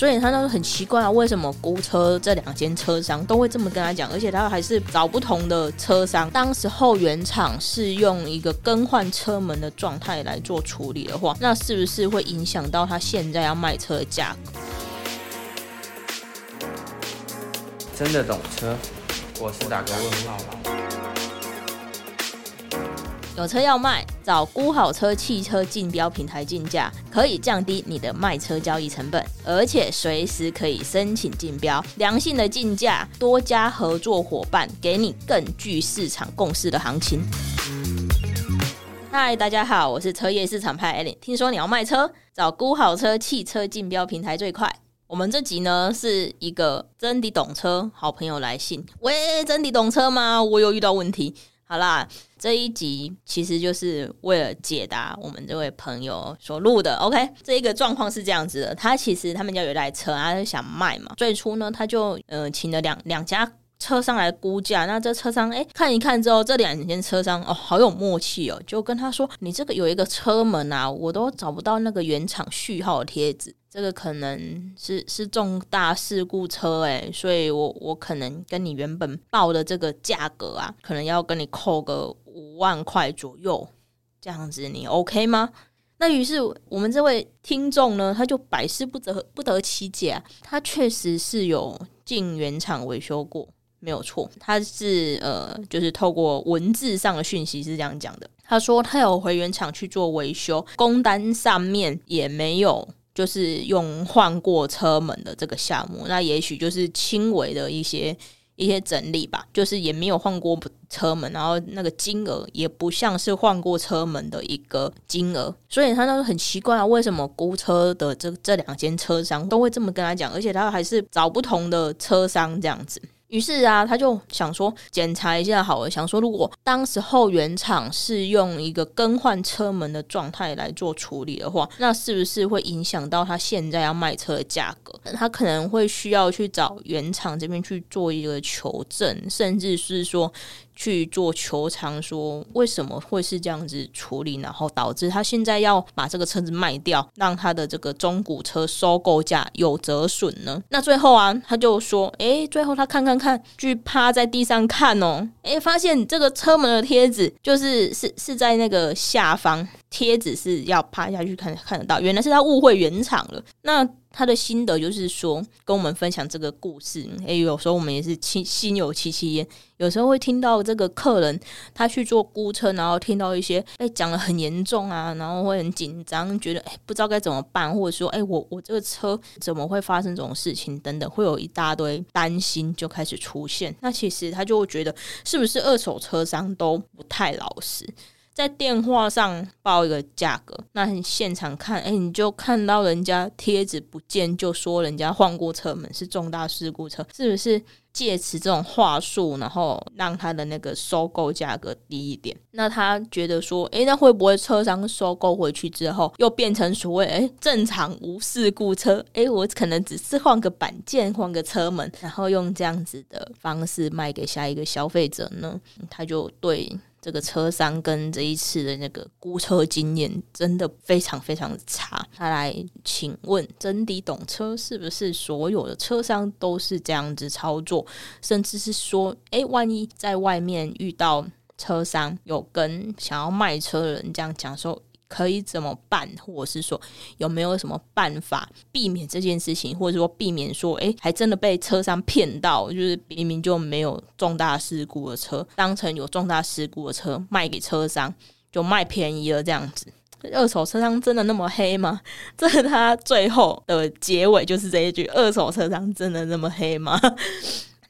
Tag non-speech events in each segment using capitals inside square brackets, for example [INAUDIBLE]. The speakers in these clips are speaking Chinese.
所以他都很奇怪啊，为什么估车这两间车商都会这么跟他讲，而且他还是找不同的车商。当时候原厂是用一个更换车门的状态来做处理的话，那是不是会影响到他现在要卖车的价格？真的懂车，我是大哥问号吧。有车要卖，找估好车汽车竞标平台竞价，可以降低你的卖车交易成本，而且随时可以申请竞标，良性的竞价，多家合作伙伴给你更具市场共识的行情。嗨，大家好，我是车业市场派 Ellen。听说你要卖车，找估好车汽车竞标平台最快。我们这集呢是一个真的懂车好朋友来信，喂，真的懂车吗？我有遇到问题。好啦，这一集其实就是为了解答我们这位朋友所录的。OK，这一个状况是这样子的，他其实他们家有一台车，他就想卖嘛。最初呢，他就呃请了两两家车商来估价。那这车商哎看一看之后，这两间车商哦好有默契哦，就跟他说：“你这个有一个车门啊，我都找不到那个原厂序号的贴纸。”这个可能是是重大事故车诶，所以我我可能跟你原本报的这个价格啊，可能要跟你扣个五万块左右，这样子你 OK 吗？那于是我们这位听众呢，他就百思不得不得其解，他确实是有进原厂维修过，没有错，他是呃，就是透过文字上的讯息是这样讲的，他说他有回原厂去做维修，工单上面也没有。就是用换过车门的这个项目，那也许就是轻微的一些一些整理吧，就是也没有换过车门，然后那个金额也不像是换过车门的一个金额，所以他都很奇怪啊，为什么估车的这这两间车商都会这么跟他讲，而且他还是找不同的车商这样子。于是啊，他就想说检查一下好了，想说如果当时候原厂是用一个更换车门的状态来做处理的话，那是不是会影响到他现在要卖车的价格？[LAUGHS] 他可能会需要去找原厂这边去做一个求证，甚至是说。去做求偿，说为什么会是这样子处理，然后导致他现在要把这个车子卖掉，让他的这个中古车收购价有折损呢？那最后啊，他就说，哎、最后他看看看，去趴在地上看哦，哎、发现这个车门的贴纸就是是是在那个下方，贴纸是要趴下去看看得到，原来是他误会原厂了。那他的心得就是说，跟我们分享这个故事。诶、有时候我们也是心心有戚戚焉，有时候会听到这个客人他去做估车，然后听到一些诶讲得很严重啊，然后会很紧张，觉得诶、不知道该怎么办，或者说诶、我我这个车怎么会发生这种事情等等，会有一大堆担心就开始出现。那其实他就会觉得，是不是二手车商都不太老实？在电话上报一个价格，那你现场看，哎、你就看到人家贴纸不见，就说人家换过车门是重大事故车，是不是借此这种话术，然后让他的那个收购价格低一点？那他觉得说，哎、那会不会车商收购回去之后，又变成所谓哎、正常无事故车？哎、我可能只是换个板件，换个车门，然后用这样子的方式卖给下一个消费者呢？他就对。这个车商跟这一次的那个估车经验真的非常非常差。他来请问，真的懂车是不是所有的车商都是这样子操作？甚至是说，哎，万一在外面遇到车商有跟想要卖车的人这样讲说。可以怎么办，或者是说有没有什么办法避免这件事情，或者说避免说，哎，还真的被车商骗到，就是明明就没有重大事故的车，当成有重大事故的车卖给车商，就卖便宜了这样子。[LAUGHS] 二手车商真的那么黑吗？这是他最后的结尾就是这一句：二手车商真的那么黑吗？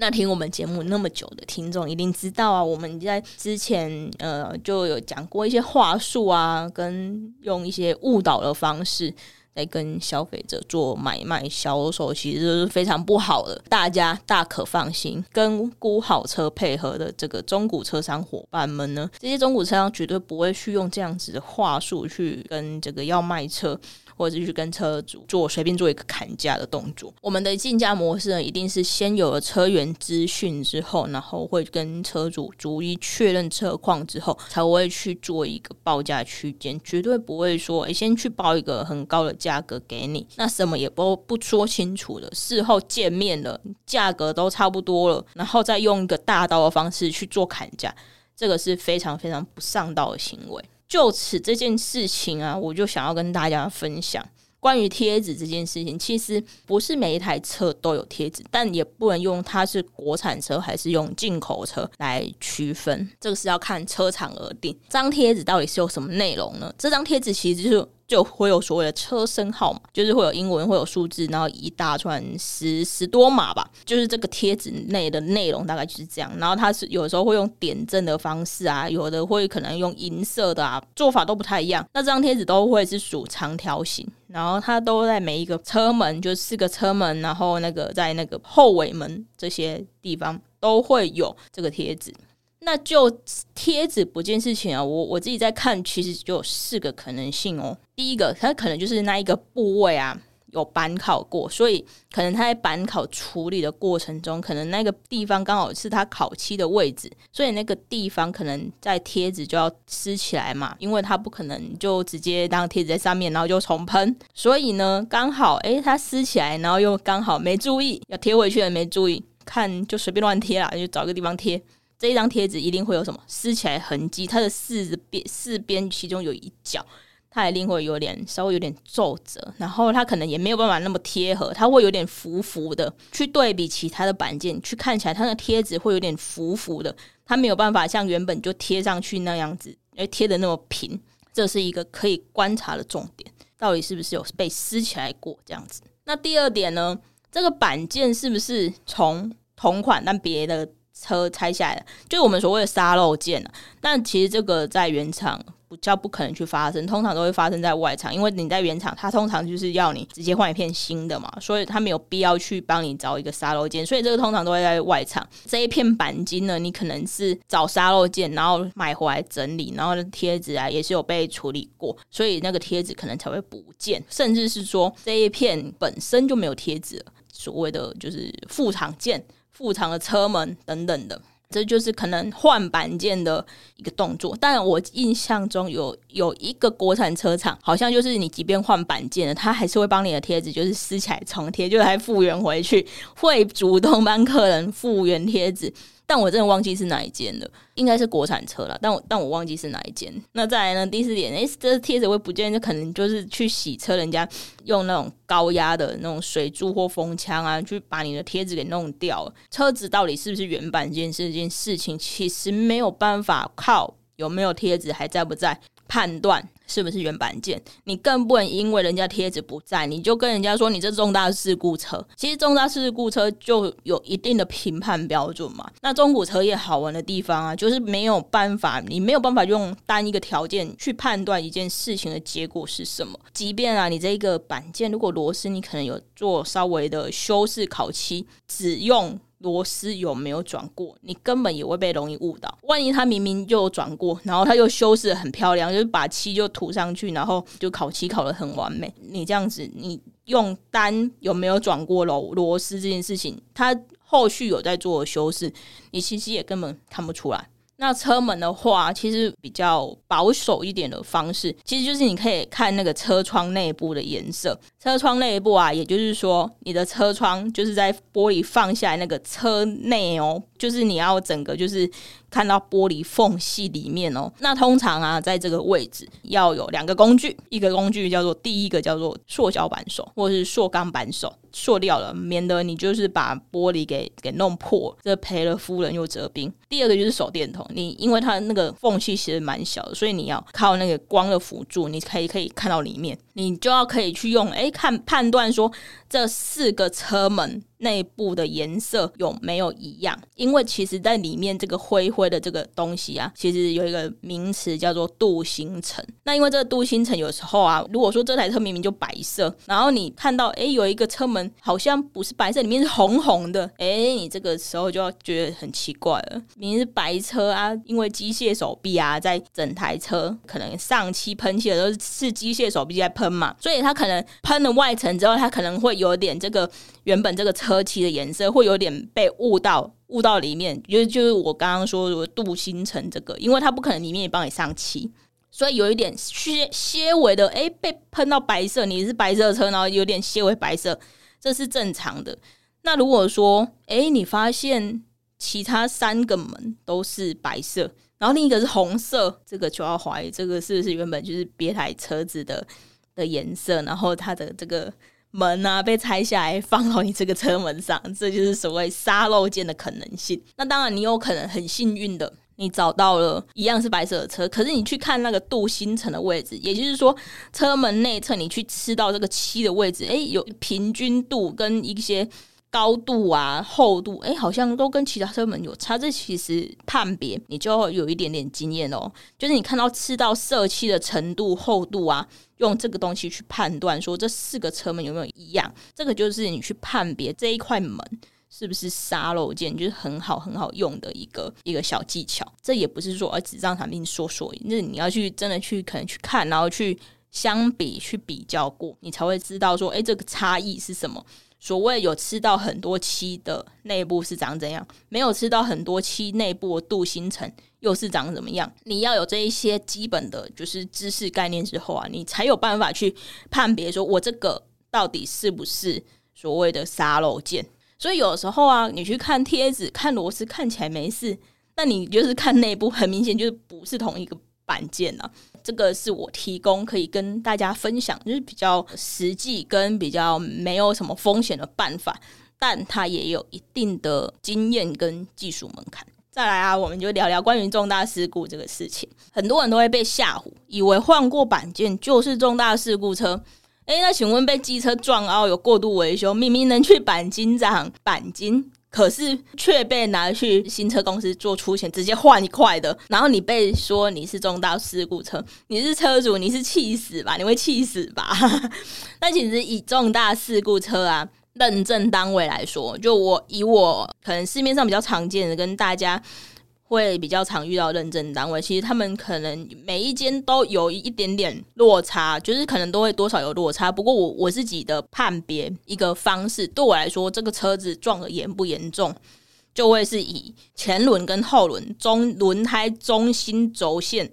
那听我们节目那么久的听众一定知道啊，我们在之前呃就有讲过一些话术啊，跟用一些误导的方式来跟消费者做买卖销售，其实是非常不好的。大家大可放心，跟估好车配合的这个中古车商伙伴们呢，这些中古车商绝对不会去用这样子的话术去跟这个要卖车。或者是去跟车主做随便做一个砍价的动作。我们的竞价模式呢，一定是先有了车源资讯之后，然后会跟车主逐一确认车况之后，才会去做一个报价区间，绝对不会说诶，先去报一个很高的价格给你，那什么也不不说清楚的，事后见面了，价格都差不多了，然后再用一个大刀的方式去做砍价，这个是非常非常不上道的行为。就此这件事情啊，我就想要跟大家分享。关于贴纸这件事情。其实不是每一台车都有贴纸，但也不能用它是国产车还是用进口车来区分，这个是要看车厂而定。这张贴纸到底是有什么内容呢？这张贴纸其实就是。就会有所谓的车身号码，就是会有英文，会有数字，然后一大串十十多码吧。就是这个贴纸内的内容大概就是这样。然后它是有时候会用点阵的方式啊，有的会可能用银色的啊，做法都不太一样。那这张贴纸都会是属长条形，然后它都在每一个车门，就四个车门，然后那个在那个后尾门这些地方都会有这个贴纸。那就贴纸不见事情啊，我我自己在看，其实就有四个可能性哦。第一个，它可能就是那一个部位啊有板烤过，所以可能他在板烤处理的过程中，可能那个地方刚好是他烤漆的位置，所以那个地方可能在贴纸就要撕起来嘛，因为它不可能就直接当贴纸在上面，然后就重喷，所以呢，刚好诶，它撕起来，然后又刚好没注意要贴回去了，没注意看就随便乱贴啦，就找个地方贴。这一张贴纸一定会有什么撕起来痕迹，它的四边四边其中有一角，它一定会有点稍微有点皱褶，然后它可能也没有办法那么贴合，它会有点浮浮的。去对比其他的板件，去看起来它的贴纸会有点浮浮的，它没有办法像原本就贴上去那样子，诶，贴的那么平。这是一个可以观察的重点，到底是不是有被撕起来过这样子？那第二点呢？这个板件是不是从同款但别的？车拆下来的，就是我们所谓的沙漏件啊。但其实这个在原厂比较不可能去发生，通常都会发生在外厂，因为你在原厂，它通常就是要你直接换一片新的嘛，所以它没有必要去帮你找一个沙漏件，所以这个通常都会在外厂。这一片钣金呢，你可能是找沙漏件，然后买回来整理，然后贴纸啊也是有被处理过，所以那个贴纸可能才会不见，甚至是说这一片本身就没有贴纸，所谓的就是副厂件。副厂的车门等等的，这就是可能换板件的一个动作。但我印象中有有一个国产车厂，好像就是你即便换板件了，他还是会帮你的贴纸就是撕起来重贴，就还复原回去，会主动帮客人复原贴纸。但我真的忘记是哪一间了，应该是国产车了，但我但我忘记是哪一间。那再来呢？第四点，诶，这贴纸会不见，就可能就是去洗车，人家用那种高压的那种水柱或风枪啊，去把你的贴纸给弄掉。车子到底是不是原版件这件事情，其实没有办法靠有没有贴纸还在不在判断。是不是原版件？你更不能因为人家贴纸不在，你就跟人家说你这重大事故车。其实重大事故车就有一定的评判标准嘛。那中古车也好玩的地方啊，就是没有办法，你没有办法用单一个条件去判断一件事情的结果是什么。即便啊，你这一个板件如果螺丝你可能有做稍微的修饰烤漆，只用。螺丝有没有转过？你根本也会被容易误导。万一他明明就转过，然后他又修饰得很漂亮，就是把漆就涂上去，然后就烤漆烤得很完美。你这样子，你用单有没有转过螺螺丝这件事情，他后续有在做修饰，你其实也根本看不出来。那车门的话，其实比较保守一点的方式，其实就是你可以看那个车窗内部的颜色。车窗内部啊，也就是说，你的车窗就是在玻璃放下来那个车内哦，就是你要整个就是。看到玻璃缝隙里面哦，那通常啊，在这个位置要有两个工具，一个工具叫做第一个叫做塑胶扳手，或者是塑钢扳手，塑掉了，免得你就是把玻璃给给弄破，这赔了夫人又折兵。第二个就是手电筒，你因为它那个缝隙其实蛮小的，所以你要靠那个光的辅助，你可以可以看到里面，你就要可以去用哎判判断说这四个车门内部的颜色有没有一样？因为其实在里面这个灰灰的这个东西啊，其实有一个名词叫做镀锌层。那因为这个镀锌层有时候啊，如果说这台车明明就白色，然后你看到哎有一个车门好像不是白色，里面是红红的，哎，你这个时候就要觉得很奇怪了。明明是白车啊，因为机械手臂啊，在整台车可能上漆喷漆的都是机械手臂在喷嘛，所以它可能喷了外层之后，它可能会有点这个原本这个车车漆的颜色会有点被雾到，雾到里面，就就是我刚刚说的镀锌层这个，因为它不可能里面也帮你上漆，所以有一点些些微的，哎，被喷到白色，你是白色车，然后有点些微白色，这是正常的。那如果说，哎，你发现其他三个门都是白色，然后另一个是红色，这个就要怀疑这个是不是原本就是别台车子的的颜色，然后它的这个门啊被拆下来放到你这个车门上，这就是所谓沙漏件的可能性。那当然，你有可能很幸运的，你找到了一样是白色的车，可是你去看那个镀锌层的位置，也就是说车门内侧你去吃到这个漆的位置，诶，有平均度跟一些。高度啊，厚度，哎，好像都跟其他车门有差。这其实判别你就有一点点经验哦，就是你看到吃到色漆的程度、厚度啊，用这个东西去判断说这四个车门有没有一样。这个就是你去判别这一块门是不是沙漏件，就是很好很好用的一个一个小技巧。这也不是说而纸上谈兵说说，那你要去真的去可能去看，然后去相比去比较过，你才会知道说，哎，这个差异是什么。所谓有吃到很多漆的内部是长怎样，没有吃到很多漆内部的镀锌层又是长怎么样？你要有这一些基本的就是知识概念之后啊，你才有办法去判别说我这个到底是不是所谓的沙漏件。所以有时候啊，你去看贴纸、看螺丝看起来没事，那你就是看内部，很明显就是不是同一个板件啊。这个是我提供可以跟大家分享，就是比较实际跟比较没有什么风险的办法，但它也有一定的经验跟技术门槛。再来啊，我们就聊聊关于重大事故这个事情。很多人都会被吓唬，以为换过板件就是重大事故车。诶，[LAUGHS] 那请问被机车撞凹有过度维修，明明能去钣金 [LAUGHS] 厂钣金。可是却被拿去新车公司做出钱，直接换一块的。然后你被说你是重大事故车，你是车主，你是气死吧？你会气死吧？[LAUGHS] 那其实以重大事故车啊认证单位来说，就我以我可能市面上比较常见的跟大家。会比较常遇到认证单位，其实他们可能每一间都有一点点落差，就是可能都会多少有落差。不过我我自己的判别一个方式，对我来说，这个车子撞的严不严重，就会是以前轮跟后轮中轮胎中心轴线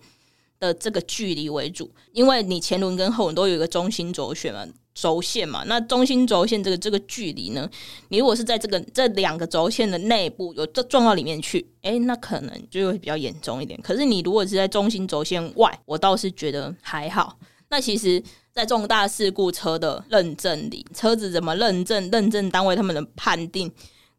的这个距离为主，因为你前轮跟后轮都有一个中心轴线嘛。轴线嘛，那中心轴线这个这个距离呢？你如果是在这个这两个轴线的内部有撞撞到里面去，诶，那可能就会比较严重一点。可是你如果是在中心轴线外，我倒是觉得还好。那其实，在重大事故车的认证里，车子怎么认证？认证单位他们的判定。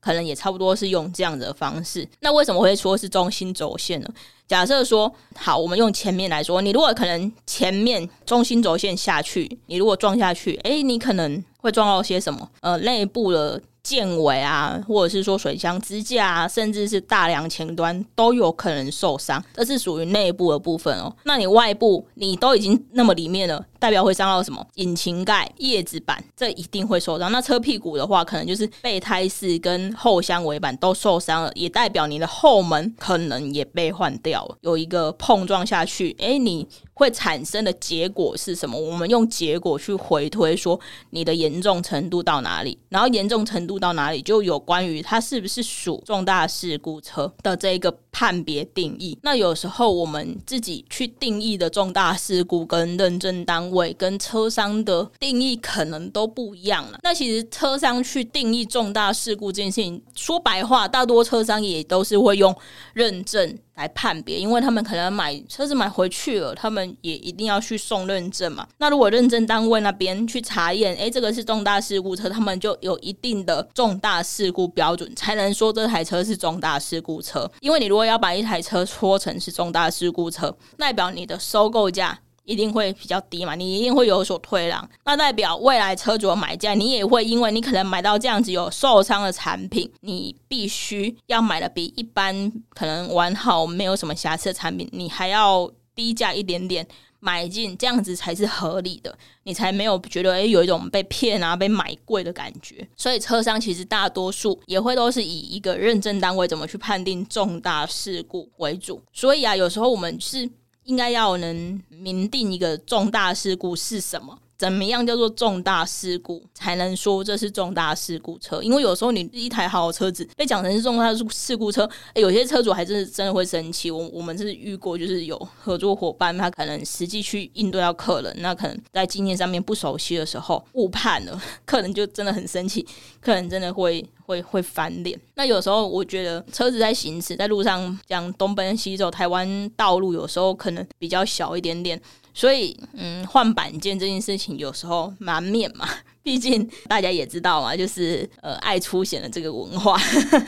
可能也差不多是用这样的方式。那为什么会说是中心轴线呢？假设说，好，我们用前面来说，你如果可能前面中心轴线下去，你如果撞下去，诶，你可能会撞到些什么？呃，内部的。键尾啊，或者是说水箱支架啊，甚至是大梁前端都有可能受伤，这是属于内部的部分哦。那你外部你都已经那么里面了，代表会伤到什么？引擎盖、叶子板，这一定会受伤。那车屁股的话，可能就是备胎室跟后箱尾板都受伤了，也代表你的后门可能也被换掉了。有一个碰撞下去，诶，你。会产生的结果是什么？我们用结果去回推，说你的严重程度到哪里，然后严重程度到哪里，就有关于它是不是属重大事故车的这一个判别定义。那有时候我们自己去定义的重大事故，跟认证单位跟车商的定义可能都不一样了。那其实车商去定义重大事故这件事情，说白话，大多车商也都是会用认证。来判别，因为他们可能买车子买回去了，他们也一定要去送认证嘛。那如果认证单位那边去查验，哎，这个是重大事故车，他们就有一定的重大事故标准，才能说这台车是重大事故车。因为你如果要把一台车说成是重大事故车，代表你的收购价一定会比较低嘛，你一定会有所退让。那代表未来车主的买价，你也会因为你可能买到这样子有受伤的产品，你必须要买的比一般可能完好没有什么瑕疵的产品，你还要低价一点点买进，这样子才是合理的，你才没有觉得诶有一种被骗啊、被买贵的感觉。所以车商其实大多数也会都是以一个认证单位怎么去判定重大事故为主。所以啊，有时候我们是。应该要能明定一个重大事故是什么？怎么样叫做重大事故，才能说这是重大事故车？因为有时候你一台好车子被讲成是重大事故车，欸，有些车主还真是真的会生气。我我们是遇过，就是有合作伙伴，他可能实际去应对到客人，那可能在经验上面不熟悉的时候误判了，客人就真的很生气，客人真的会会会翻脸。那有时候我觉得车子在行驶在路上这样东奔西走，台湾道路有时候可能比较小一点点。所以，嗯，换板件这件事情有时候难免嘛，[LAUGHS] 毕竟大家也知道嘛，就是呃，爱出险的这个文化。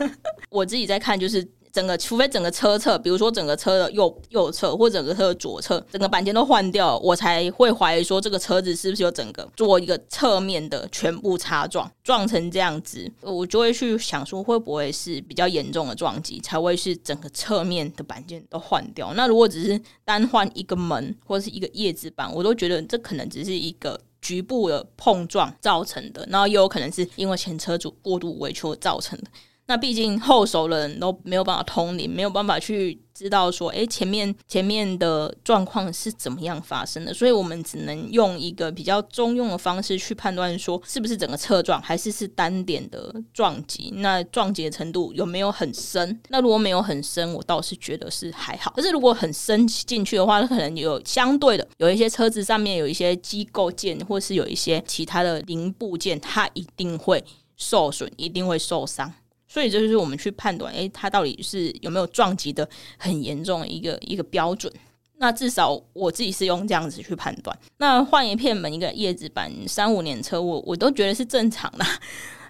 [LAUGHS] 我自己在看，就是。整个，除非整个车侧，比如说整个车的右右侧或整个车的左侧，整个板件都换掉，我才会怀疑说这个车子是不是有整个做一个侧面的全部擦撞，撞成这样子，我就会去想说会不会是比较严重的撞击，才会是整个侧面的板件都换掉。那如果只是单换一个门或是一个叶子板，我都觉得这可能只是一个局部的碰撞造成的，然后也有可能是因为前车主过度维修造成的。那毕竟后手的人都没有办法通灵，没有办法去知道说，诶，前面前面的状况是怎么样发生的，所以我们只能用一个比较中庸的方式去判断说，是不是整个侧撞，还是是单点的撞击？那撞击的程度有没有很深？那如果没有很深，我倒是觉得是还好。可是如果很深进去的话，它可能有相对的有一些车子上面有一些机构件，或是有一些其他的零部件，它一定会受损，一定会受伤。所以这就是我们去判断，诶，它到底是有没有撞击的很严重的一个一个标准。那至少我自己是用这样子去判断。那换一片门，一个叶子板，三五年车，我我都觉得是正常的。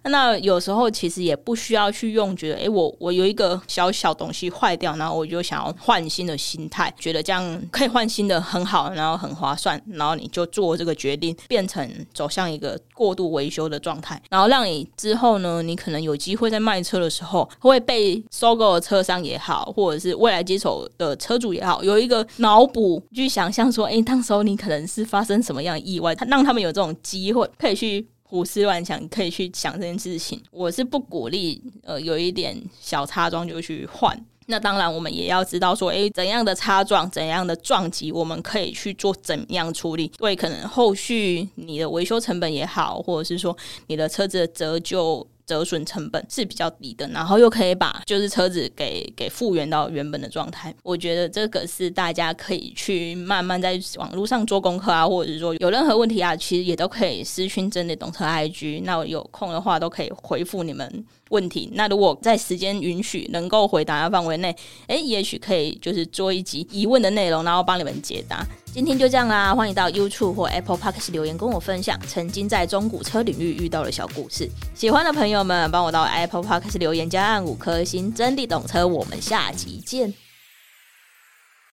那有时候其实也不需要去用，觉得诶，我我有一个小小东西坏掉，然后我就想要换新的心态，觉得这样可以换新的很好，然后很划算，然后你就做这个决定，变成走向一个过度维修的状态，然后让你之后呢，你可能有机会在卖车的时候，会被收购的车商也好，或者是未来接手的车主也好，有一个脑补去想象说，诶，当时候你可能是发生什么样意外，他让他们有这种机会可以去。胡思乱想，可以去想这件事情。我是不鼓励，呃，有一点小擦撞就去换。那当然，我们也要知道说，诶，怎样的擦撞，怎样的撞击，我们可以去做怎样处理。对，可能后续你的维修成本也好，或者是说你的车子的折旧。折损成本是比较低的，然后又可以把就是车子给给复原到原本的状态。我觉得这个是大家可以去慢慢在网络上做功课啊，或者是说有任何问题啊，其实也都可以私讯真的懂车 IG。那我有空的话都可以回复你们问题。那如果在时间允许，能够回答的范围内，诶，也许可以就是做一集疑问的内容，然后帮你们解答。今天就这样啦，欢迎到 YouTube 或 Apple Podcast 留言跟我分享曾经在中古车领域遇到的小故事。喜欢的朋友们，帮我到 Apple Podcast 留言加按五颗星，真的懂车。我们下集见。